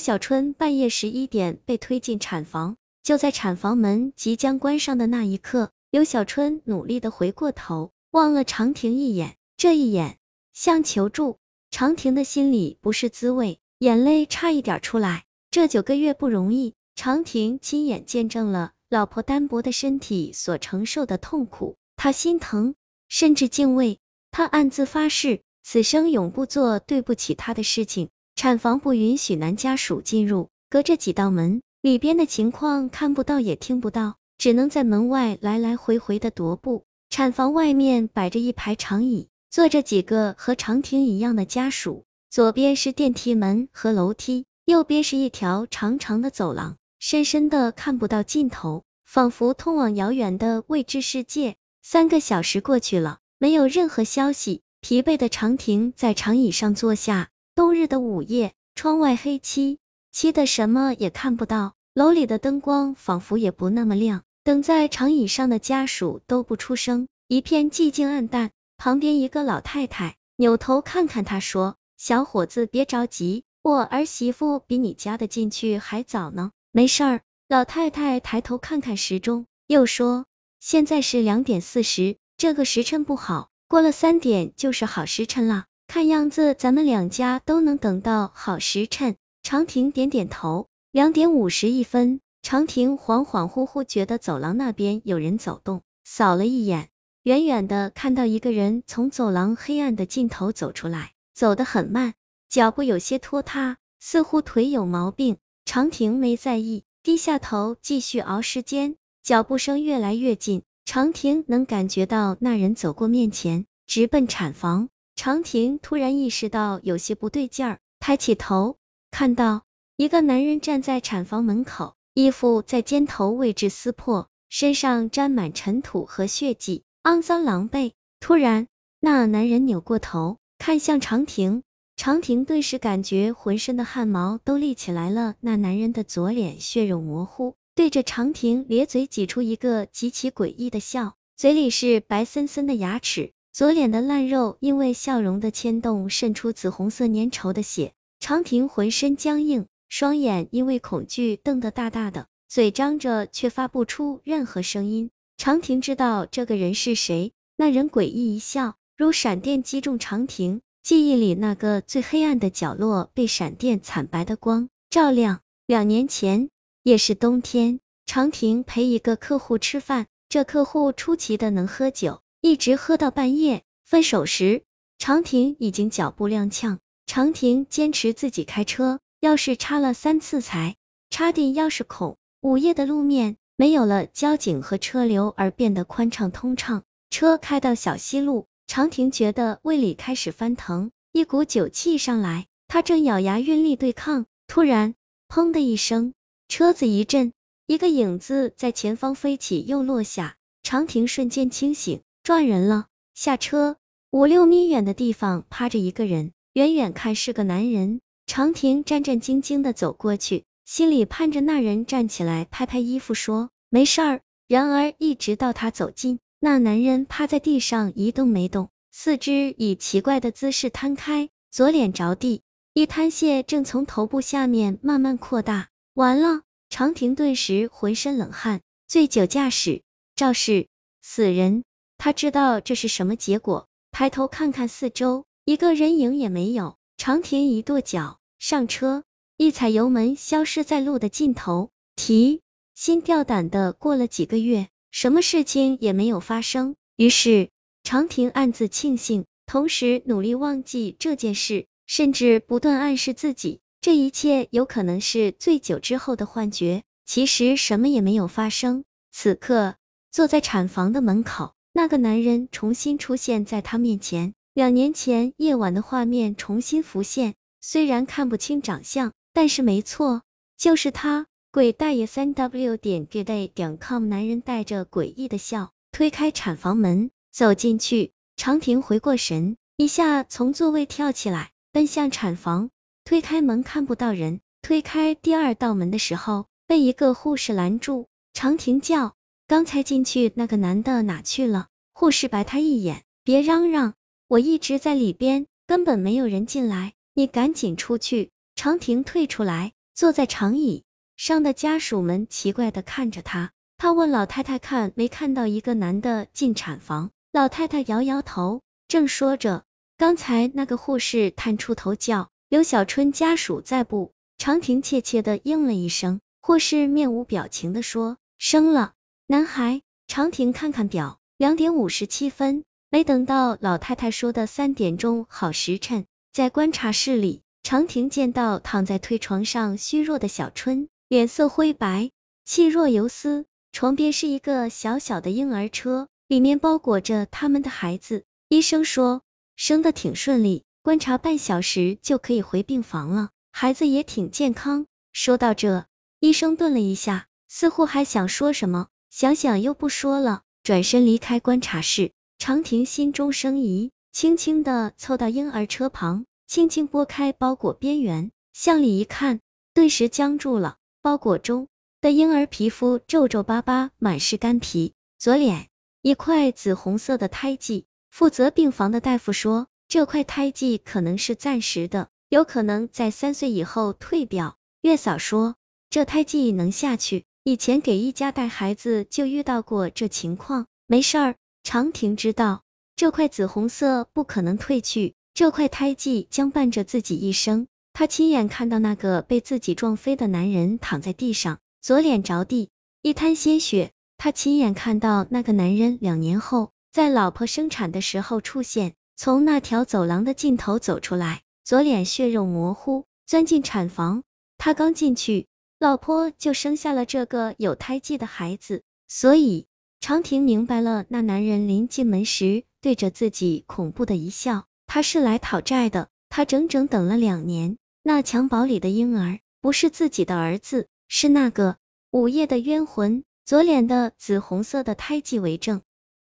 小春半夜十一点被推进产房，就在产房门即将关上的那一刻，刘小春努力的回过头，望了长亭一眼，这一眼像求助。长亭的心里不是滋味，眼泪差一点出来。这九个月不容易，长亭亲眼见证了老婆单薄的身体所承受的痛苦，他心疼，甚至敬畏。他暗自发誓，此生永不做对不起他的事情。产房不允许男家属进入，隔着几道门，里边的情况看不到也听不到，只能在门外来来回回的踱步。产房外面摆着一排长椅，坐着几个和长亭一样的家属，左边是电梯门和楼梯，右边是一条长长的走廊，深深的看不到尽头，仿佛通往遥远的未知世界。三个小时过去了，没有任何消息，疲惫的长亭在长椅上坐下。冬日的午夜，窗外黑漆漆的，什么也看不到。楼里的灯光仿佛也不那么亮。等在长椅上的家属都不出声，一片寂静暗淡。旁边一个老太太扭头看看他，说：“小伙子，别着急，我儿媳妇比你家的进去还早呢，没事儿。”老太太抬头看看时钟，又说：“现在是两点四十，这个时辰不好，过了三点就是好时辰了。”看样子咱们两家都能等到好时辰。长亭点点头。两点五十一分，长亭恍恍惚惚觉得走廊那边有人走动，扫了一眼，远远的看到一个人从走廊黑暗的尽头走出来，走得很慢，脚步有些拖沓，似乎腿有毛病。长亭没在意，低下头继续熬时间。脚步声越来越近，长亭能感觉到那人走过面前，直奔产房。长亭突然意识到有些不对劲儿，抬起头，看到一个男人站在产房门口，衣服在肩头位置撕破，身上沾满尘土和血迹，肮脏狼狈。突然，那男人扭过头，看向长亭，长亭顿时感觉浑身的汗毛都立起来了。那男人的左脸血肉模糊，对着长亭咧嘴挤出一个极其诡异的笑，嘴里是白森森的牙齿。左脸的烂肉因为笑容的牵动渗出紫红色粘稠的血，长亭浑身僵硬，双眼因为恐惧瞪得大大的，嘴张着却发不出任何声音。长亭知道这个人是谁，那人诡异一笑，如闪电击中长亭，记忆里那个最黑暗的角落被闪电惨白的光照亮。两年前也是冬天，长亭陪一个客户吃饭，这客户出奇的能喝酒。一直喝到半夜，分手时，长亭已经脚步踉跄。长亭坚持自己开车，钥匙插了三次才插进钥匙孔。午夜的路面没有了交警和车流而变得宽敞通畅。车开到小西路，长亭觉得胃里开始翻腾，一股酒气上来，他正咬牙运力对抗，突然，砰的一声，车子一震，一个影子在前方飞起又落下，长亭瞬间清醒。撞人了，下车，五六米远的地方趴着一个人，远远看是个男人。长亭战战兢兢的走过去，心里盼着那人站起来拍拍衣服说没事儿。然而一直到他走近，那男人趴在地上一动没动，四肢以奇怪的姿势摊开，左脸着地，一滩血正从头部下面慢慢扩大。完了，长亭顿时浑身冷汗。醉酒驾驶，肇事，死人。他知道这是什么结果，抬头看看四周，一个人影也没有。长亭一跺脚，上车，一踩油门，消失在路的尽头。提心吊胆的过了几个月，什么事情也没有发生。于是长亭暗自庆幸，同时努力忘记这件事，甚至不断暗示自己，这一切有可能是醉酒之后的幻觉。其实什么也没有发生。此刻坐在产房的门口。那个男人重新出现在他面前，两年前夜晚的画面重新浮现，虽然看不清长相，但是没错，就是他。鬼大爷三 w 点 gay 点 com，男人带着诡异的笑，推开产房门，走进去。长亭回过神，一下从座位跳起来，奔向产房。推开门看不到人，推开第二道门的时候，被一个护士拦住。长亭叫。刚才进去那个男的哪去了？护士白他一眼，别嚷嚷，我一直在里边，根本没有人进来，你赶紧出去。长亭退出来，坐在长椅上的家属们奇怪的看着他。他问老太太看没看到一个男的进产房。老太太摇摇头，正说着，刚才那个护士探出头叫刘小春家属在不？长亭怯怯的应了一声。护士面无表情的说：生了男孩。长亭看看表，两点五十七分，没等到老太太说的三点钟好时辰，在观察室里，长亭见到躺在推床上虚弱的小春，脸色灰白，气若游丝，床边是一个小小的婴儿车。里面包裹着他们的孩子，医生说生的挺顺利，观察半小时就可以回病房了，孩子也挺健康。说到这，医生顿了一下，似乎还想说什么，想想又不说了，转身离开观察室。长亭心中生疑，轻轻的凑到婴儿车旁，轻轻拨开包裹边缘，向里一看，顿时僵住了。包裹中的婴儿皮肤皱皱巴巴，满是干皮，左脸。一块紫红色的胎记，负责病房的大夫说，这块胎记可能是暂时的，有可能在三岁以后退掉。月嫂说，这胎记能下去，以前给一家带孩子就遇到过这情况，没事儿。长亭知道，这块紫红色不可能褪去，这块胎记将伴着自己一生。他亲眼看到那个被自己撞飞的男人躺在地上，左脸着地，一滩鲜血。他亲眼看到那个男人两年后在老婆生产的时候出现，从那条走廊的尽头走出来，左脸血肉模糊，钻进产房。他刚进去，老婆就生下了这个有胎记的孩子。所以长亭明白了，那男人临进门时对着自己恐怖的一笑，他是来讨债的。他整整等了两年，那襁褓里的婴儿不是自己的儿子，是那个午夜的冤魂。左脸的紫红色的胎记为证，